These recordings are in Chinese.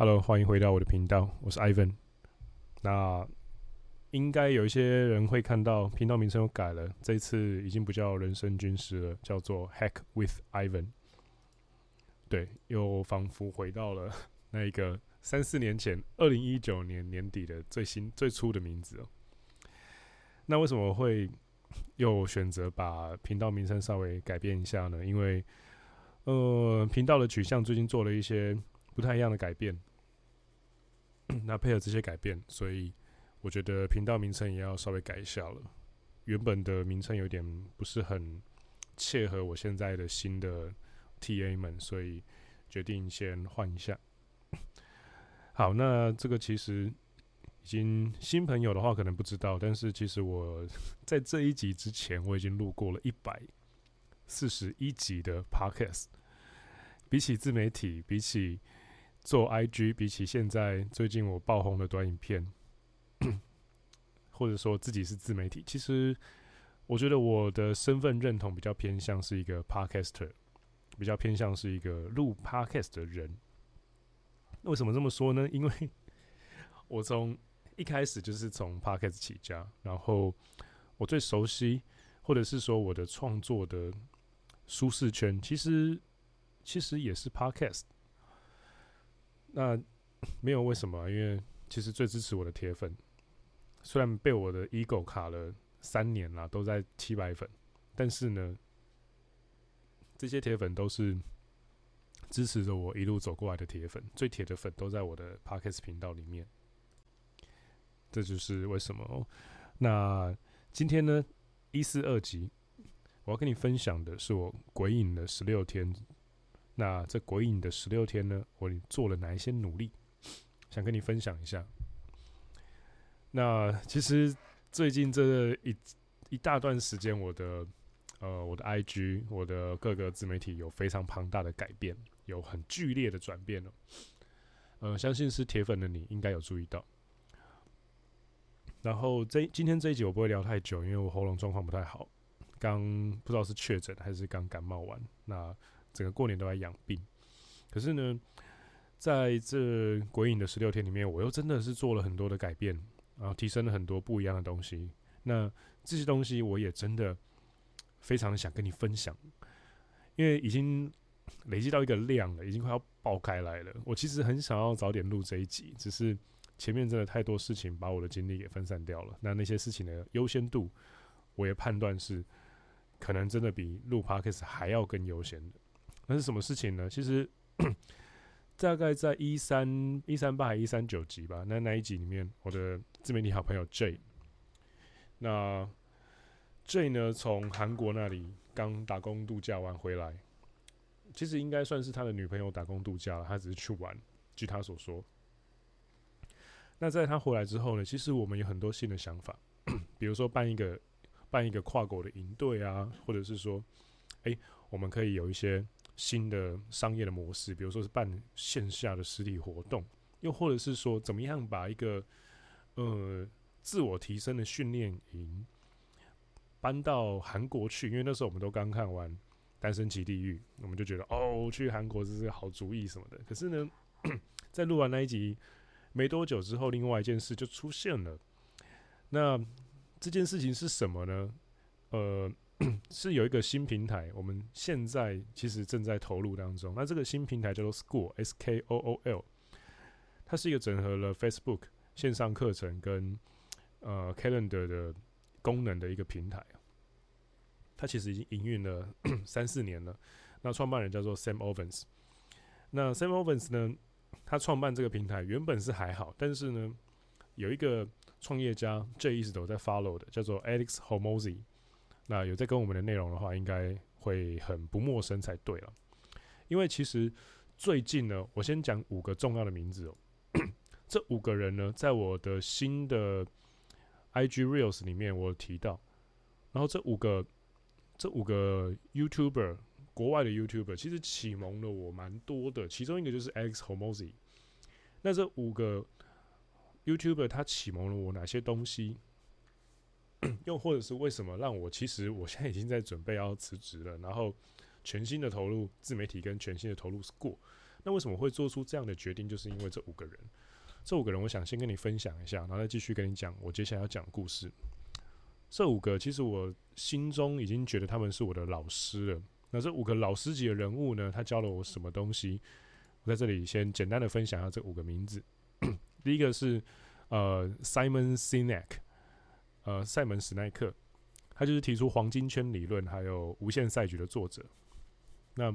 Hello，欢迎回到我的频道，我是 Ivan。那应该有一些人会看到频道名称又改了，这次已经不叫人生军师了，叫做 Hack with Ivan。对，又仿佛回到了 那一个三四年前，二零一九年年底的最新最初的名字哦。那为什么会又选择把频道名称稍微改变一下呢？因为呃，频道的取向最近做了一些不太一样的改变。那配合这些改变，所以我觉得频道名称也要稍微改一下了。原本的名称有点不是很切合我现在的新的 TA 们，所以决定先换一下。好，那这个其实已经新朋友的话可能不知道，但是其实我在这一集之前我已经录过了一百四十一集的 Podcast。比起自媒体，比起做 IG，比起现在最近我爆红的短影片，或者说自己是自媒体，其实我觉得我的身份认同比较偏向是一个 Podcaster，比较偏向是一个录 Podcast 的人。为什么这么说呢？因为 我从一开始就是从 Podcast 起家，然后我最熟悉，或者是说我的创作的舒适圈，其实其实也是 Podcast。那没有为什么？因为其实最支持我的铁粉，虽然被我的 ego 卡了三年了，都在七百粉，但是呢，这些铁粉都是支持着我一路走过来的铁粉，最铁的粉都在我的 Podcast 频道里面。这就是为什么哦。那今天呢，一四二集，我要跟你分享的是我鬼影的十六天。那这鬼影的十六天呢，我做了哪一些努力，想跟你分享一下。那其实最近这一一大段时间，我的呃我的 IG，我的各个自媒体有非常庞大的改变，有很剧烈的转变了。呃，相信是铁粉的你应该有注意到。然后这今天这一集我不会聊太久，因为我喉咙状况不太好，刚不知道是确诊还是刚感冒完。那整个过年都在养病，可是呢，在这鬼影的十六天里面，我又真的是做了很多的改变，然后提升了很多不一样的东西。那这些东西我也真的非常的想跟你分享，因为已经累积到一个量了，已经快要爆开来了。我其实很想要早点录这一集，只是前面真的太多事情把我的精力给分散掉了。那那些事情的优先度，我也判断是可能真的比录 Podcast 还要更优先的。那是什么事情呢？其实大概在一三一三八还一三九集吧。那那一集里面，我的自媒体好朋友 J，那 J 呢，从韩国那里刚打工度假完回来，其实应该算是他的女朋友打工度假了，他只是去玩。据他所说，那在他回来之后呢，其实我们有很多新的想法，比如说办一个办一个跨国的营队啊，或者是说，哎、我们可以有一些。新的商业的模式，比如说是办线下的实体活动，又或者是说怎么样把一个呃自我提升的训练营搬到韩国去，因为那时候我们都刚看完《单身即地狱》，我们就觉得哦，去韩国这是个好主意什么的。可是呢，在录完那一集没多久之后，另外一件事就出现了。那这件事情是什么呢？呃。是有一个新平台，我们现在其实正在投入当中。那这个新平台叫做 School S K O O L，它是一个整合了 Facebook 线上课程跟呃 Calendar 的功能的一个平台。它其实已经营运了 三四年了。那创办人叫做 Sam Ovens。那 Sam Ovens 呢，他创办这个平台原本是还好，但是呢，有一个创业家这一直都在 follow 的，叫做 Alex Homozy。那有在跟我们的内容的话，应该会很不陌生才对了。因为其实最近呢，我先讲五个重要的名字哦。这五个人呢，在我的新的 IG Reels 里面我提到。然后这五个这五个 YouTuber，国外的 YouTuber，其实启蒙了我蛮多的。其中一个就是 X Hormozi。那这五个 YouTuber 他启蒙了我哪些东西？又或者是为什么让我其实我现在已经在准备要辞职了，然后全新的投入自媒体跟全新的投入 Skool。那为什么会做出这样的决定？就是因为这五个人，这五个人，我想先跟你分享一下，然后再继续跟你讲我接下来要讲的故事。这五个其实我心中已经觉得他们是我的老师了。那这五个老师级的人物呢，他教了我什么东西？我在这里先简单的分享一下这五个名字。第一个是呃，Simon Sinek，呃，塞门史奈克，他就是提出黄金圈理论还有无限赛局的作者。那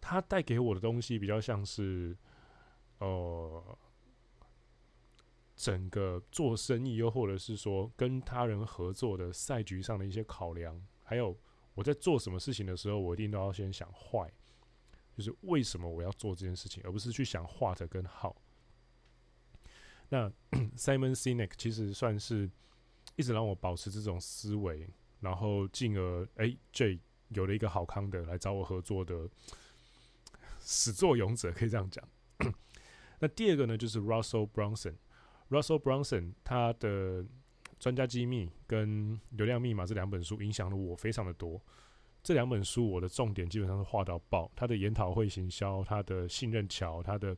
他带给我的东西比较像是，呃，整个做生意又或者是说跟他人合作的赛局上的一些考量，还有我在做什么事情的时候，我一定都要先想坏，就是为什么我要做这件事情，而不是去想画的跟 how。那 Simon Sinek 其实算是一直让我保持这种思维，然后进而哎 J 有了一个好康的来找我合作的始作俑者，可以这样讲。那第二个呢，就是 Russell Brunson。Russell Brunson 他的《专家机密》跟《流量密码》这两本书影响了我非常的多。这两本书我的重点基本上是画到爆，他的研讨会行销，他的信任桥，他的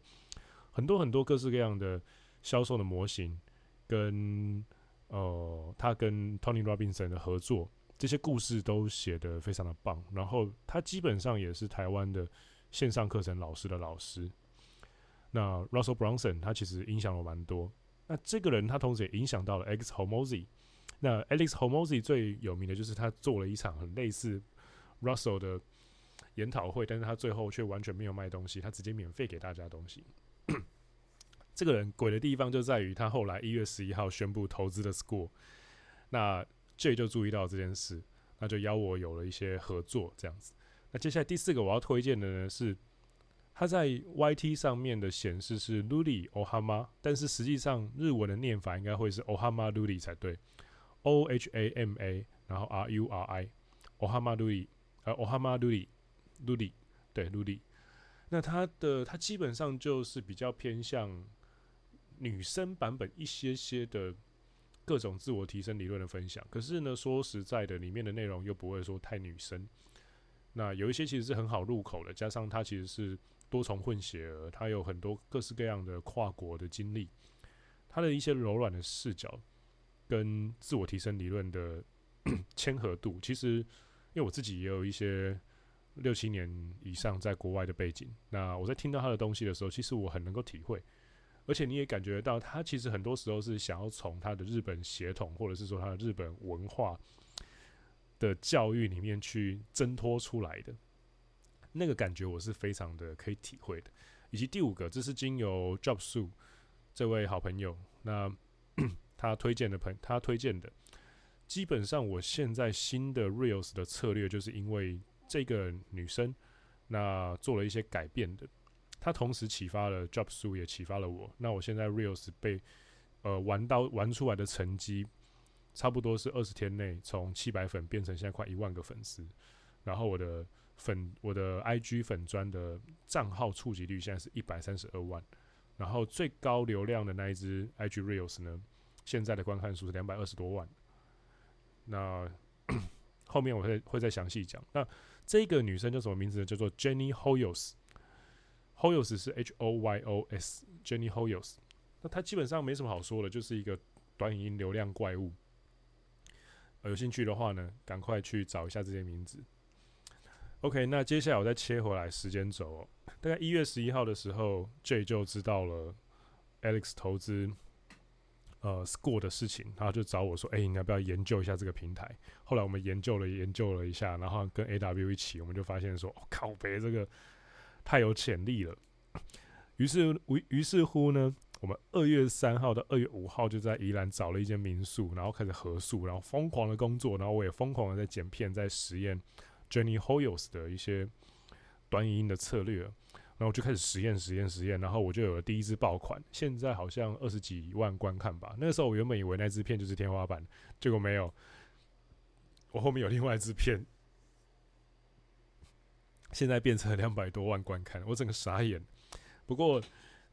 很多很多各式各样的。销售的模型，跟呃，他跟 Tony Robinson 的合作，这些故事都写得非常的棒。然后他基本上也是台湾的线上课程老师的老师。那 Russell Brunson 他其实影响了蛮多。那这个人他同时也影响到了 X Hormozi。那 Alex Hormozi 最有名的就是他做了一场很类似 Russell 的研讨会，但是他最后却完全没有卖东西，他直接免费给大家东西。这个人鬼的地方就在于他后来一月十一号宣布投资的 School，那 J 就注意到这件事，那就邀我有了一些合作这样子。那接下来第四个我要推荐的呢是，他在 YT 上面的显示是 Luli Ohama，但是实际上日文的念法应该会是 Ohama Luli 才对，O H A M A，然后 R U R I，Ohama Luli，呃 Ohama Luli，Luli，对 Luli。那他的他基本上就是比较偏向。女生版本一些些的各种自我提升理论的分享，可是呢，说实在的，里面的内容又不会说太女生。那有一些其实是很好入口的，加上它其实是多重混血儿，它有很多各式各样的跨国的经历，它的一些柔软的视角跟自我提升理论的 谦和度，其实因为我自己也有一些六七年以上在国外的背景，那我在听到他的东西的时候，其实我很能够体会。而且你也感觉到，他其实很多时候是想要从他的日本血统，或者是说他的日本文化的教育里面去挣脱出来的，那个感觉我是非常的可以体会的。以及第五个，这是经由 Job Su 这位好朋友，那 他推荐的朋，他推荐的，基本上我现在新的 Reels 的策略，就是因为这个女生，那做了一些改变的。他同时启发了 Job Su，也启发了我。那我现在 Reels 被呃玩到玩出来的成绩，差不多是二十天内从七百粉变成现在快一万个粉丝。然后我的粉我的 IG 粉专的账号触及率现在是一百三十二万。然后最高流量的那一支 IG Reels 呢，现在的观看数是两百二十多万。那 后面我会会再详细讲。那这个女生叫什么名字呢？叫做 Jenny Hoyos。Hoyos 是 H O Y O S，Jenny Hoyos。那他基本上没什么好说的，就是一个短影音流量怪物。有兴趣的话呢，赶快去找一下这些名字。OK，那接下来我再切回来时间轴哦，大概一月十一号的时候，J 就知道了 Alex 投资呃 Score 的事情，然后就找我说：“哎、你要不要研究一下这个平台？”后来我们研究了研究了一下，然后跟 AW 一起，我们就发现说：“哦，靠北这个。”太有潜力了，于是于于是乎呢，我们二月三号到二月五号就在宜兰找了一间民宿，然后开始合宿，然后疯狂的工作，然后我也疯狂的在剪片，在实验 Jenny Hoyos 的一些短影音的策略，然后就开始实验实验实验，然后我就有了第一支爆款，现在好像二十几万观看吧。那个时候我原本以为那支片就是天花板，结果没有，我后面有另外一支片。现在变成两百多万观看，我整个傻眼。不过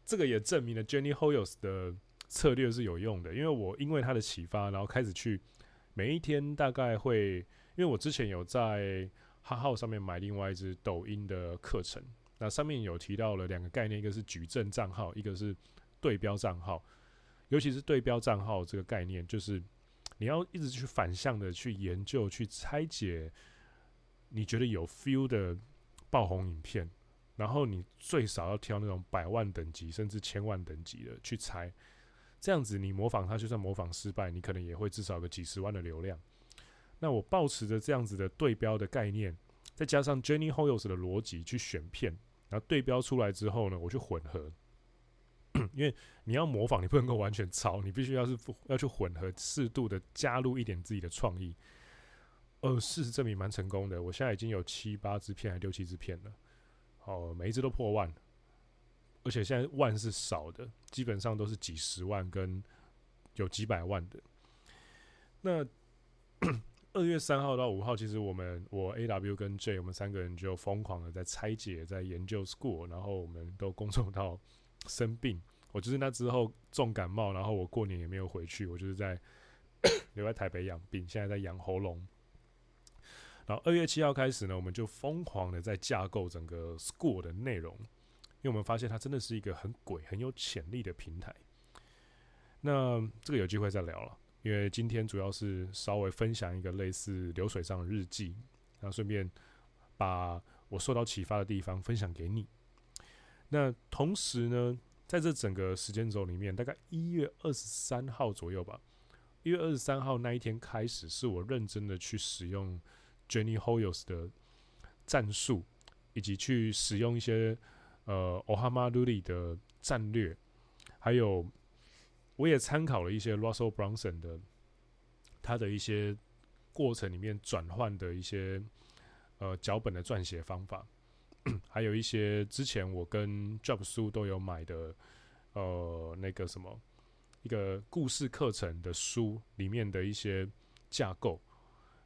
这个也证明了 Jenny Hoyos 的策略是有用的，因为我因为他的启发，然后开始去每一天大概会，因为我之前有在哈号上面买另外一支抖音的课程，那上面有提到了两个概念，一个是矩阵账号，一个是对标账号。尤其是对标账号这个概念，就是你要一直去反向的去研究、去拆解你觉得有 feel 的爆红影片，然后你最少要挑那种百万等级甚至千万等级的去拆。这样子你模仿它，就算模仿失败，你可能也会至少有个几十万的流量。那我抱持着这样子的对标的概念，再加上 Jenny Hoyos 的逻辑去选片，然后对标出来之后呢，我去混合。因为你要模仿，你不能够完全抄，你必须要是要去混合，适度的加入一点自己的创意。呃，事实证明蛮成功的，我现在已经有七八支片，还六七支片了，哦，每一支都破万，而且现在万是少的，基本上都是几十万跟有几百万的。那 二月三号到五号，其实我们我 A W 跟 J 我们三个人就疯狂的在拆解，在研究 School，然后我们都工作到。生病，我就是那之后重感冒，然后我过年也没有回去，我就是在 留在台北养病，现在在养喉咙。然后二月七号开始呢，我们就疯狂的在架构整个 School 的内容，因为我们发现它真的是一个很鬼、很有潜力的平台。那这个有机会再聊了，因为今天主要是稍微分享一个类似流水账的日记，然后顺便把我受到启发的地方分享给你。那同时呢，在这整个时间轴里面，大概一月二十三号左右吧。一月二十三号那一天开始，是我认真的去使用 Jenny Hoyos 的战术，以及去使用一些呃 Ohama Luli 的战略，还有我也参考了一些 Russell Brunson 的他的一些过程里面转换的一些呃脚本的撰写方法。还有一些之前我跟 Job 书都有买的，呃，那个什么一个故事课程的书里面的一些架构，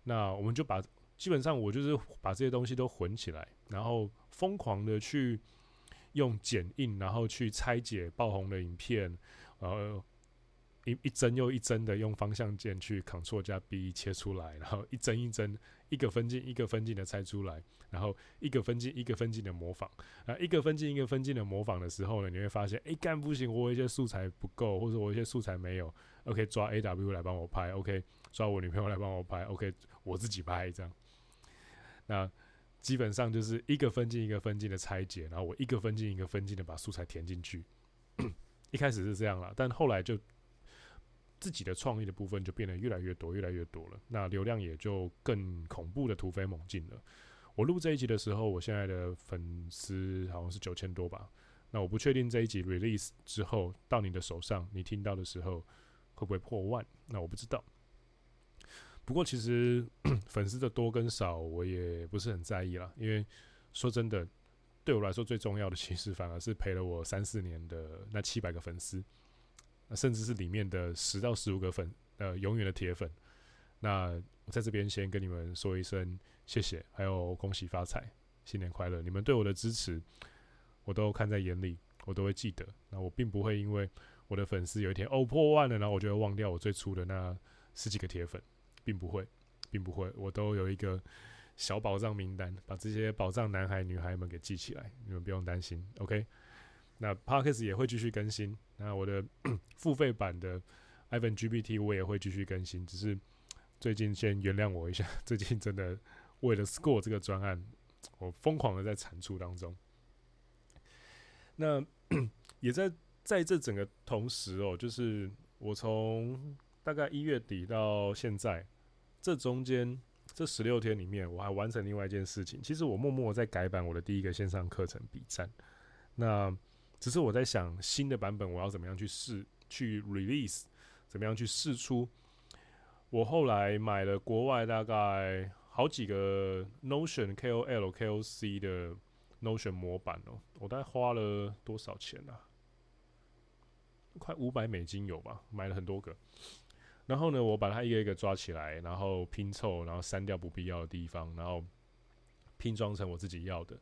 那我们就把基本上我就是把这些东西都混起来，然后疯狂的去用剪映，然后去拆解爆红的影片，然后一一帧又一帧的用方向键去 Ctrl 加 B 切出来，然后一帧一帧。一个分镜一个分镜的拆出来，然后一个分镜一个分镜的模仿，啊，一个分镜一个分镜的模仿的时候呢，你会发现，哎，干不行，我有一些素材不够，或者我有一些素材没有，OK，抓 AW 来帮我拍，OK，抓我女朋友来帮我拍，OK，我自己拍这样。那基本上就是一个分镜一个分镜的拆解，然后我一个分镜一个分镜的把素材填进去。一开始是这样了，但后来就。自己的创意的部分就变得越来越多，越来越多了。那流量也就更恐怖的突飞猛进了。我录这一集的时候，我现在的粉丝好像是九千多吧。那我不确定这一集 release 之后到你的手上，你听到的时候会不会破万？那我不知道。不过其实 粉丝的多跟少我也不是很在意啦，因为说真的，对我来说最重要的其实反而是陪了我三四年的那七百个粉丝。甚至是里面的十到十五个粉，呃，永远的铁粉。那我在这边先跟你们说一声谢谢，还有恭喜发财，新年快乐！你们对我的支持，我都看在眼里，我都会记得。那我并不会因为我的粉丝有一天哦破万了，然后我就会忘掉我最初的那十几个铁粉，并不会，并不会。我都有一个小宝藏名单，把这些宝藏男孩女孩们给记起来，你们不用担心，OK。那 Podcast 也会继续更新，那我的 付费版的 Ivan GPT 我也会继续更新，只是最近先原谅我一下，最近真的为了 Score 这个专案，我疯狂的在产出当中。那 也在在这整个同时哦，就是我从大概一月底到现在，这中间这十六天里面，我还完成另外一件事情。其实我默默在改版我的第一个线上课程笔战，那。只是我在想新的版本我要怎么样去试去 release，怎么样去试出。我后来买了国外大概好几个 Notion KOL KOC 的 Notion 模板哦，我大概花了多少钱啊？快五百美金有吧？买了很多个。然后呢，我把它一个一个抓起来，然后拼凑，然后删掉不必要的地方，然后拼装成我自己要的。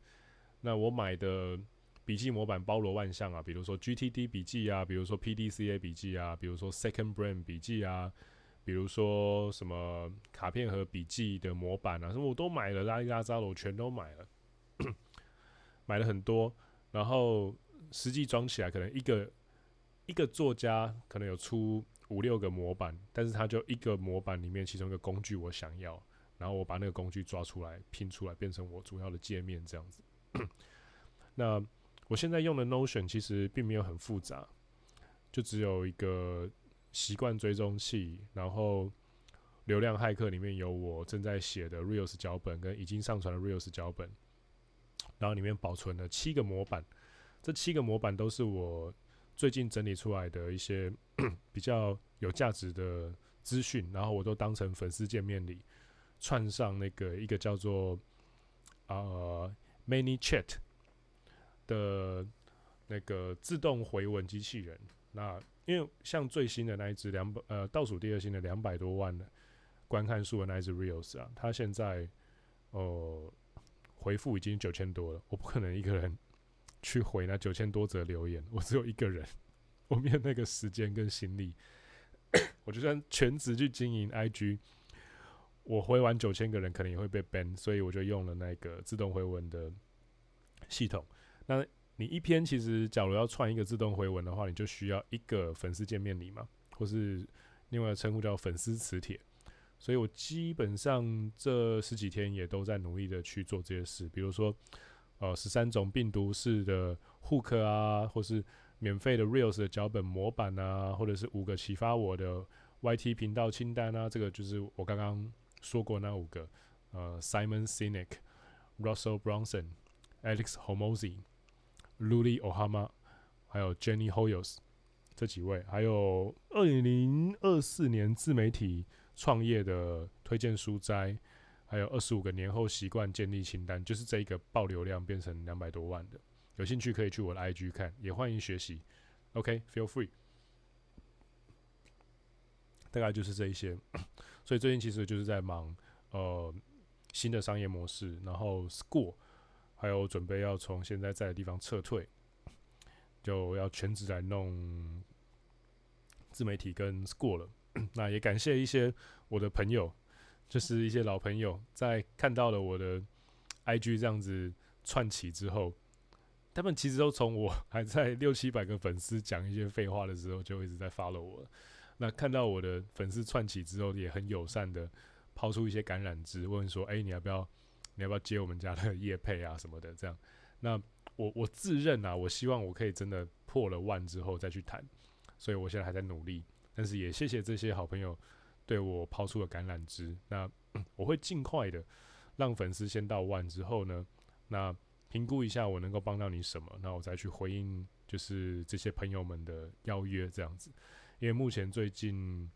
那我买的。笔记模板包罗万象啊，比如说 GTD 笔记啊，比如说 PDCA 笔记啊，比如说 Second Brain 笔记啊，比如说什么卡片和笔记的模板啊，什么我都买了，拉里拉杂我全都买了。买了很多，然后实际装起来，可能一个一个作家可能有出五六个模板，但是它就一个模板里面其中一个工具我想要，然后我把那个工具抓出来拼出来，变成我主要的界面这样子。那我现在用的 Notion 其实并没有很复杂，就只有一个习惯追踪器，然后流量骇客里面有我正在写的 Reels 脚本跟已经上传的 Reels 脚本。然后里面保存了七个模板，这七个模板都是我最近整理出来的一些 比较有价值的资讯，然后我都当成粉丝见面礼，串上那个一个叫做呃 ManyChat 的那个自动回文机器人。那因为像最新的那一只两百呃倒数第二新的两百多万的观看数的那一只 Reels 啊，它现在哦。回复已经九千多了，我不可能一个人去回那九千多则留言，我只有一个人，我没有那个时间跟心力。我就算全职去经营 IG，我回完九千个人可能也会被 ban，所以我就用了那个自动回文的系统。那你一篇其实假如要串一个自动回文的话，你就需要一个粉丝见面礼嘛，或是另外的称呼叫粉丝磁铁。所以我基本上这十几天也都在努力的去做这些事，比如说，呃，十三种病毒式的 hook 啊，或是免费的 reels 的脚本模板啊，或者是五个启发我的 YT 频道清单啊，这个就是我刚刚说过那五个，呃，Simon Sinek、Russell Brunson、Alex Hormozi、Luli Ohama，还有 Jenny Hoyos 这几位，还有二零二四年自媒体。创业的推荐书斋，还有二十五个年后习惯建立清单，就是这一个爆流量变成两百多万的。有兴趣可以去我的 IG 看，也欢迎学习。OK，feel free。大概就是这一些。所以最近其实就是在忙呃新的商业模式，然后 School，还有准备要从现在在的地方撤退，就要全职来弄自媒体跟 School 了。那也感谢一些我的朋友，就是一些老朋友，在看到了我的 IG 这样子串起之后，他们其实都从我还在六七百个粉丝讲一些废话的时候，就一直在 follow 我。那看到我的粉丝串起之后，也很友善的抛出一些橄榄枝，问说：“哎、你要不要？你要不要接我们家的业配啊什么的？”这样。那我我自认啊，我希望我可以真的破了万之后再去谈，所以我现在还在努力。但是也谢谢这些好朋友对我抛出了橄榄枝。那 我会尽快的让粉丝先到万之后呢，那评估一下我能够帮到你什么，那我再去回应就是这些朋友们的邀约这样子。因为目前最近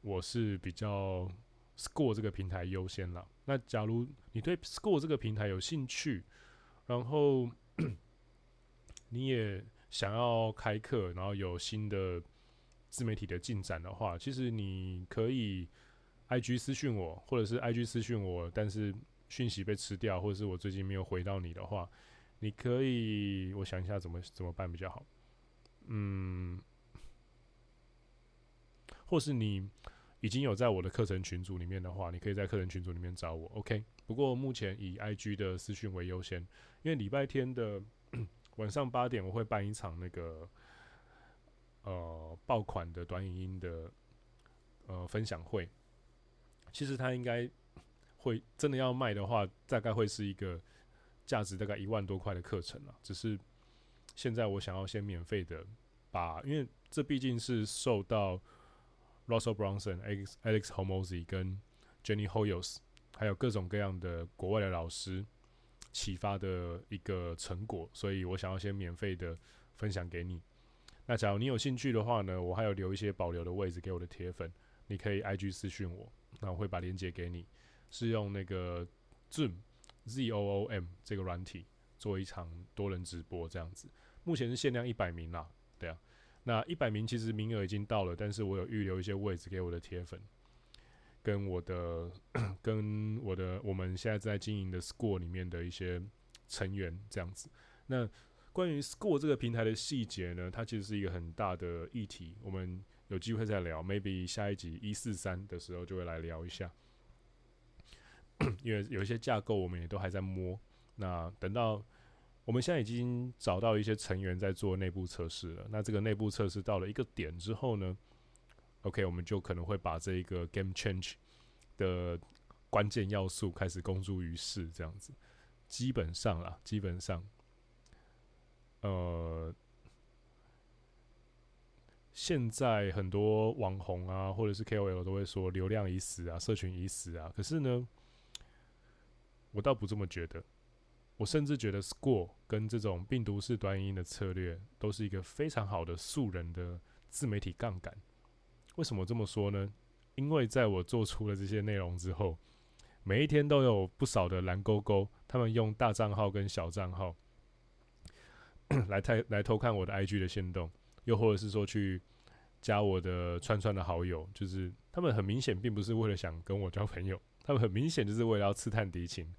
我是比较 Score 这个平台优先了。那假如你对 Score 这个平台有兴趣，然后 你也想要开课，然后有新的。自媒体的进展的话，其实你可以 IG 私讯我，或者是 IG 私讯我，但是讯息被吃掉，或者是我最近没有回到你的话，你可以我想一下怎么怎么办比较好。嗯，或是你已经有在我的课程群组里面的话，你可以在课程群组里面找我。OK，不过目前以 IG 的私讯为优先，因为礼拜天的 晚上八点我会办一场那个。呃，爆款的短影音的呃分享会，其实它应该会真的要卖的话，大概会是一个价值大概一万多块的课程了。只是现在我想要先免费的把，因为这毕竟是受到 Russell Brunson、Alex Alex Hormozi 跟 Jenny Hoyos 还有各种各样的国外的老师启发的一个成果，所以我想要先免费的分享给你。那假如你有兴趣的话呢，我还有留一些保留的位置给我的铁粉，你可以 IG 私讯我，那我会把链接给你，是用那个 Zoom Z O O M 这个软体做一场多人直播这样子，目前是限量一百名啦，对啊，那一百名其实名额已经到了，但是我有预留一些位置给我的铁粉，跟我的跟我的我们现在在经营的 School 里面的一些成员这样子，那。关于 Score 这个平台的细节呢，它其实是一个很大的议题，我们有机会再聊。Maybe 下一集一四三的时候就会来聊一下，因为有一些架构我们也都还在摸。那等到我们现在已经找到一些成员在做内部测试了。那这个内部测试到了一个点之后呢，OK，我们就可能会把这一个 game change 的关键要素开始公诸于世，这样子。基本上啦，基本上，呃，现在很多网红啊，或者是 KOL 都会说流量已死啊，社群已死啊。可是呢，我倒不这么觉得。我甚至觉得 Score 跟这种病毒式短音的策略都是一个非常好的素人的自媒体杠杆。为什么这么说呢？因为在我做出了这些内容之后，每一天都有不少的蓝勾勾，他们用大账号跟小账号来太来偷看我的 IG 的限动，又或者是说去加我的串串的好友，就是他们很明显并不是为了想跟我交朋友，他们很明显就是为了要刺探敌情。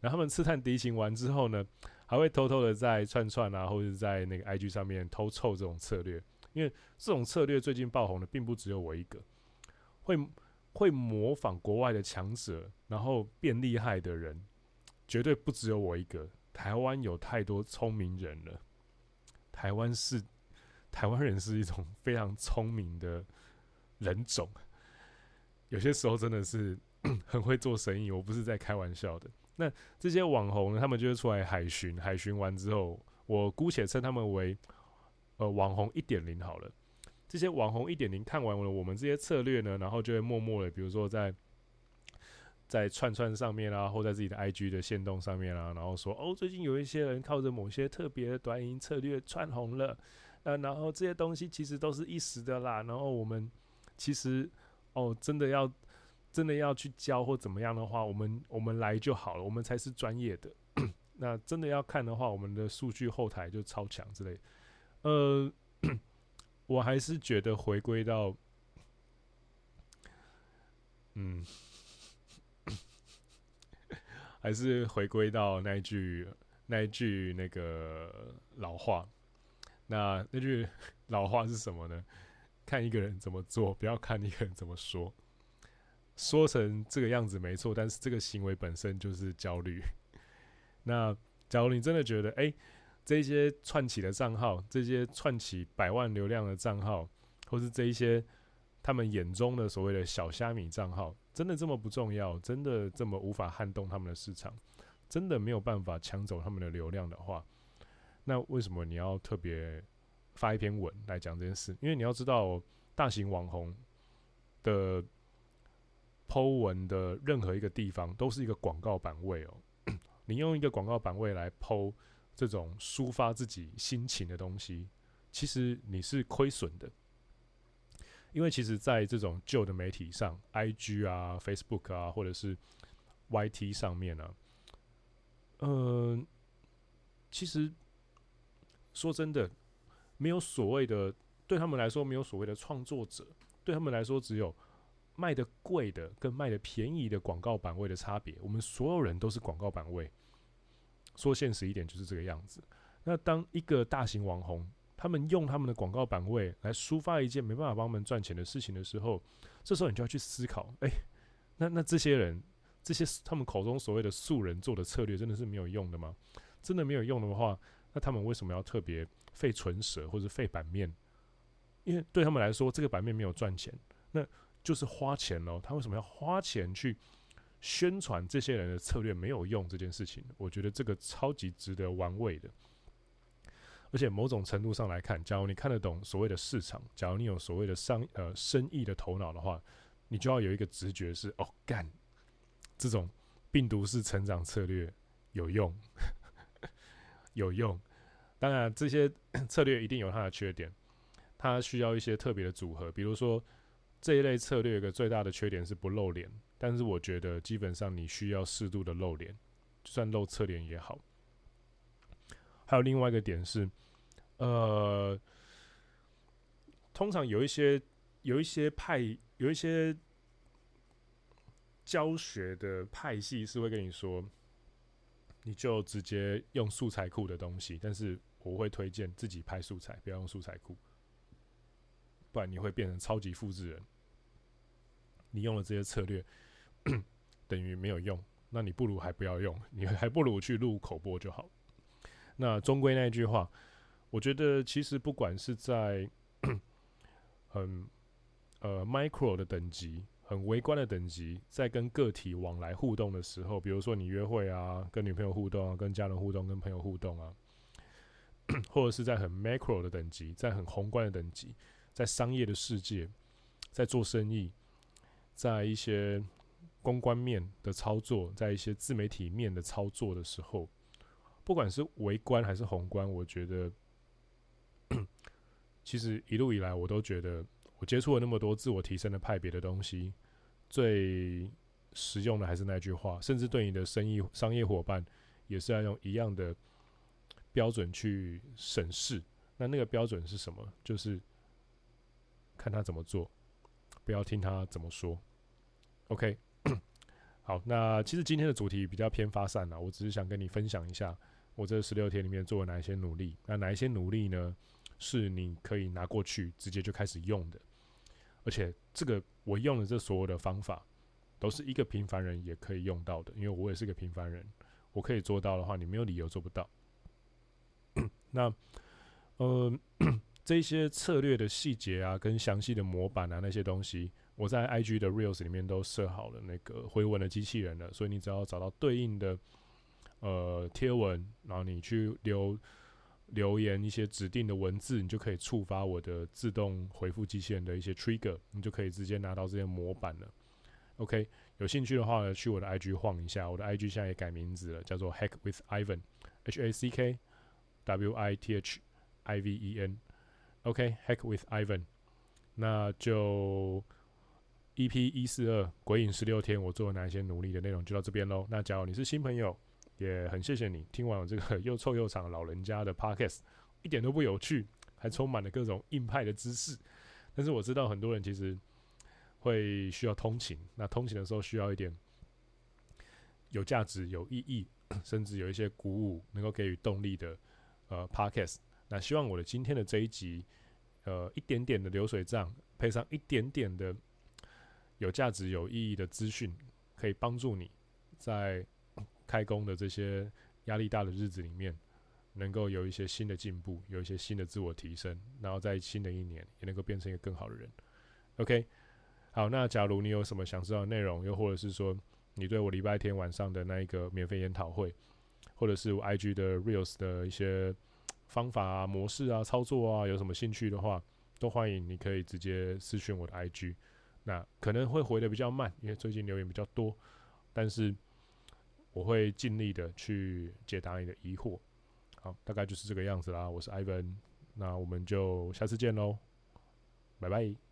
然后他们刺探敌情完之后呢，还会偷偷的在串串啊，或者在那个 IG 上面偷凑这种策略，因为这种策略最近爆红的并不只有我一个，会会模仿国外的强者，然后变厉害的人，绝对不只有我一个。台湾有太多聪明人了，台湾是台湾人是一种非常聪明的人种，有些时候真的是 很会做生意，我不是在开玩笑的。那这些网红呢，他们就会出来海巡，海巡完之后，我姑且称他们为呃网红一点零好了。这些网红一点零看完了我们这些策略呢，然后就会默默的，比如说在在串串上面啊，或在自己的 IG 的线动上面啊，然后说哦，最近有一些人靠着某些特别的短影音策略串红了，呃，然后这些东西其实都是一时的啦，然后我们其实哦，真的要。真的要去教或怎么样的话，我们我们来就好了，我们才是专业的。那真的要看的话，我们的数据后台就超强之类。呃，我还是觉得回归到，嗯，还是回归到那一句那一句那个老话。那那句老话是什么呢？看一个人怎么做，不要看一个人怎么说。说成这个样子没错，但是这个行为本身就是焦虑。那假如你真的觉得，哎、这些串起的账号，这些串起百万流量的账号，或是这一些他们眼中的所谓的小虾米账号，真的这么不重要，真的这么无法撼动他们的市场，真的没有办法抢走他们的流量的话，那为什么你要特别发一篇文来讲这件事？因为你要知道，大型网红的。Po 文的任何一个地方都是一个广告版位哦。你用一个广告版位来 Po 这种抒发自己心情的东西，其实你是亏损的。因为其实，在这种旧的媒体上，IG 啊、Facebook 啊，或者是 YT 上面呢、啊，嗯、其实说真的，没有所谓的，对他们来说没有所谓的创作者，对他们来说只有。卖的贵的跟卖的便宜的广告版位的差别，我们所有人都是广告版位。说现实一点，就是这个样子。那当一个大型网红，他们用他们的广告版位来抒发一件没办法帮他们赚钱的事情的时候，这时候你就要去思考：诶，那那这些人，这些他们口中所谓的素人做的策略，真的是没有用的吗？真的没有用的话，那他们为什么要特别费唇舌或者费版面？因为对他们来说，这个版面没有赚钱。那就是花钱喽，他为什么要花钱去宣传这些人的策略没有用这件事情？我觉得这个超级值得玩味的。而且某种程度上来看，假如你看得懂所谓的市场，假如你有所谓的商呃生意的头脑的话，你就要有一个直觉是哦干，这种病毒式成长策略有用，有用。当然这些 策略一定有它的缺点，它需要一些特别的组合，比如说。这一类策略的最大的缺点是不露脸，但是我觉得基本上你需要适度的露脸，就算露侧脸也好。还有另外一个点是，呃，通常有一些有一些派有一些教学的派系是会跟你说，你就直接用素材库的东西，但是我会推荐自己拍素材，不要用素材库。不然你会变成超级复制人。你用了这些策略，等于没有用。那你不如还不要用，你还不如去录口播就好。那终归那一句话，我觉得其实不管是在 很呃 micro 的等级，很微观的等级，在跟个体往来互动的时候，比如说你约会啊，跟女朋友互动啊，跟家人互动，跟朋友互动啊，或者是在很 macro 的等级，在很宏观的等级，在商业的世界，在做生意，在一些公关面的操作，在一些自媒体面的操作的时候。不管是微观还是宏观，我觉得，其实一路以来，我都觉得我接触了那么多自我提升的派别的东西，最实用的还是那句话，甚至对你的生意商业伙伴，也是要用一样的标准去审视。那那个标准是什么？就是看他怎么做，不要听他怎么说。OK，好，那其实今天的主题比较偏发散了，我只是想跟你分享一下。我这十六天里面做了哪一些努力？那哪一些努力呢？是你可以拿过去直接就开始用的，而且这个我用的这所有的方法，都是一个平凡人也可以用到的，因为我也是个平凡人，我可以做到的话，你没有理由做不到。那呃，这些策略的细节啊，跟详细的模板啊，那些东西，我在 IG 的 Reels 里面都设好了那个回文的机器人了，所以你只要找到对应的。呃，贴文，然后你去留留言一些指定的文字，你就可以触发我的自动回复机器人的一些 trigger，你就可以直接拿到这些模板了。OK，有兴趣的话呢，去我的 IG 晃一下，我的 IG 现在也改名字了，叫做 Hack with Ivan，H A C K W I T H I V E N。OK，Hack with Ivan，那就 EP 一四二鬼影十六天，我做了哪一些努力的内容就到这边喽。那假如你是新朋友，也很谢谢你听完我这个 又臭又长老人家的 podcast，一点都不有趣，还充满了各种硬派的知识。但是我知道很多人其实会需要通勤，那通勤的时候需要一点有价值、有意义，甚至有一些鼓舞，能够给予动力的呃 podcast。那希望我的今天的这一集，呃，一点点的流水账，配上一点点的有价值、有意义的资讯，可以帮助你在。开工的这些压力大的日子里面，能够有一些新的进步，有一些新的自我提升，然后在新的一年也能够变成一个更好的人。OK，好，那假如你有什么想知道的内容，又或者是说你对我礼拜天晚上的那一个免费研讨会，或者是我 IG 的 Reels 的一些方法啊、模式啊、操作啊，有什么兴趣的话，都欢迎你可以直接私讯我的 IG。那可能会回的比较慢，因为最近留言比较多，但是。我会尽力的去解答你的疑惑，好，大概就是这个样子啦。我是 Ivan，那我们就下次见喽，拜拜。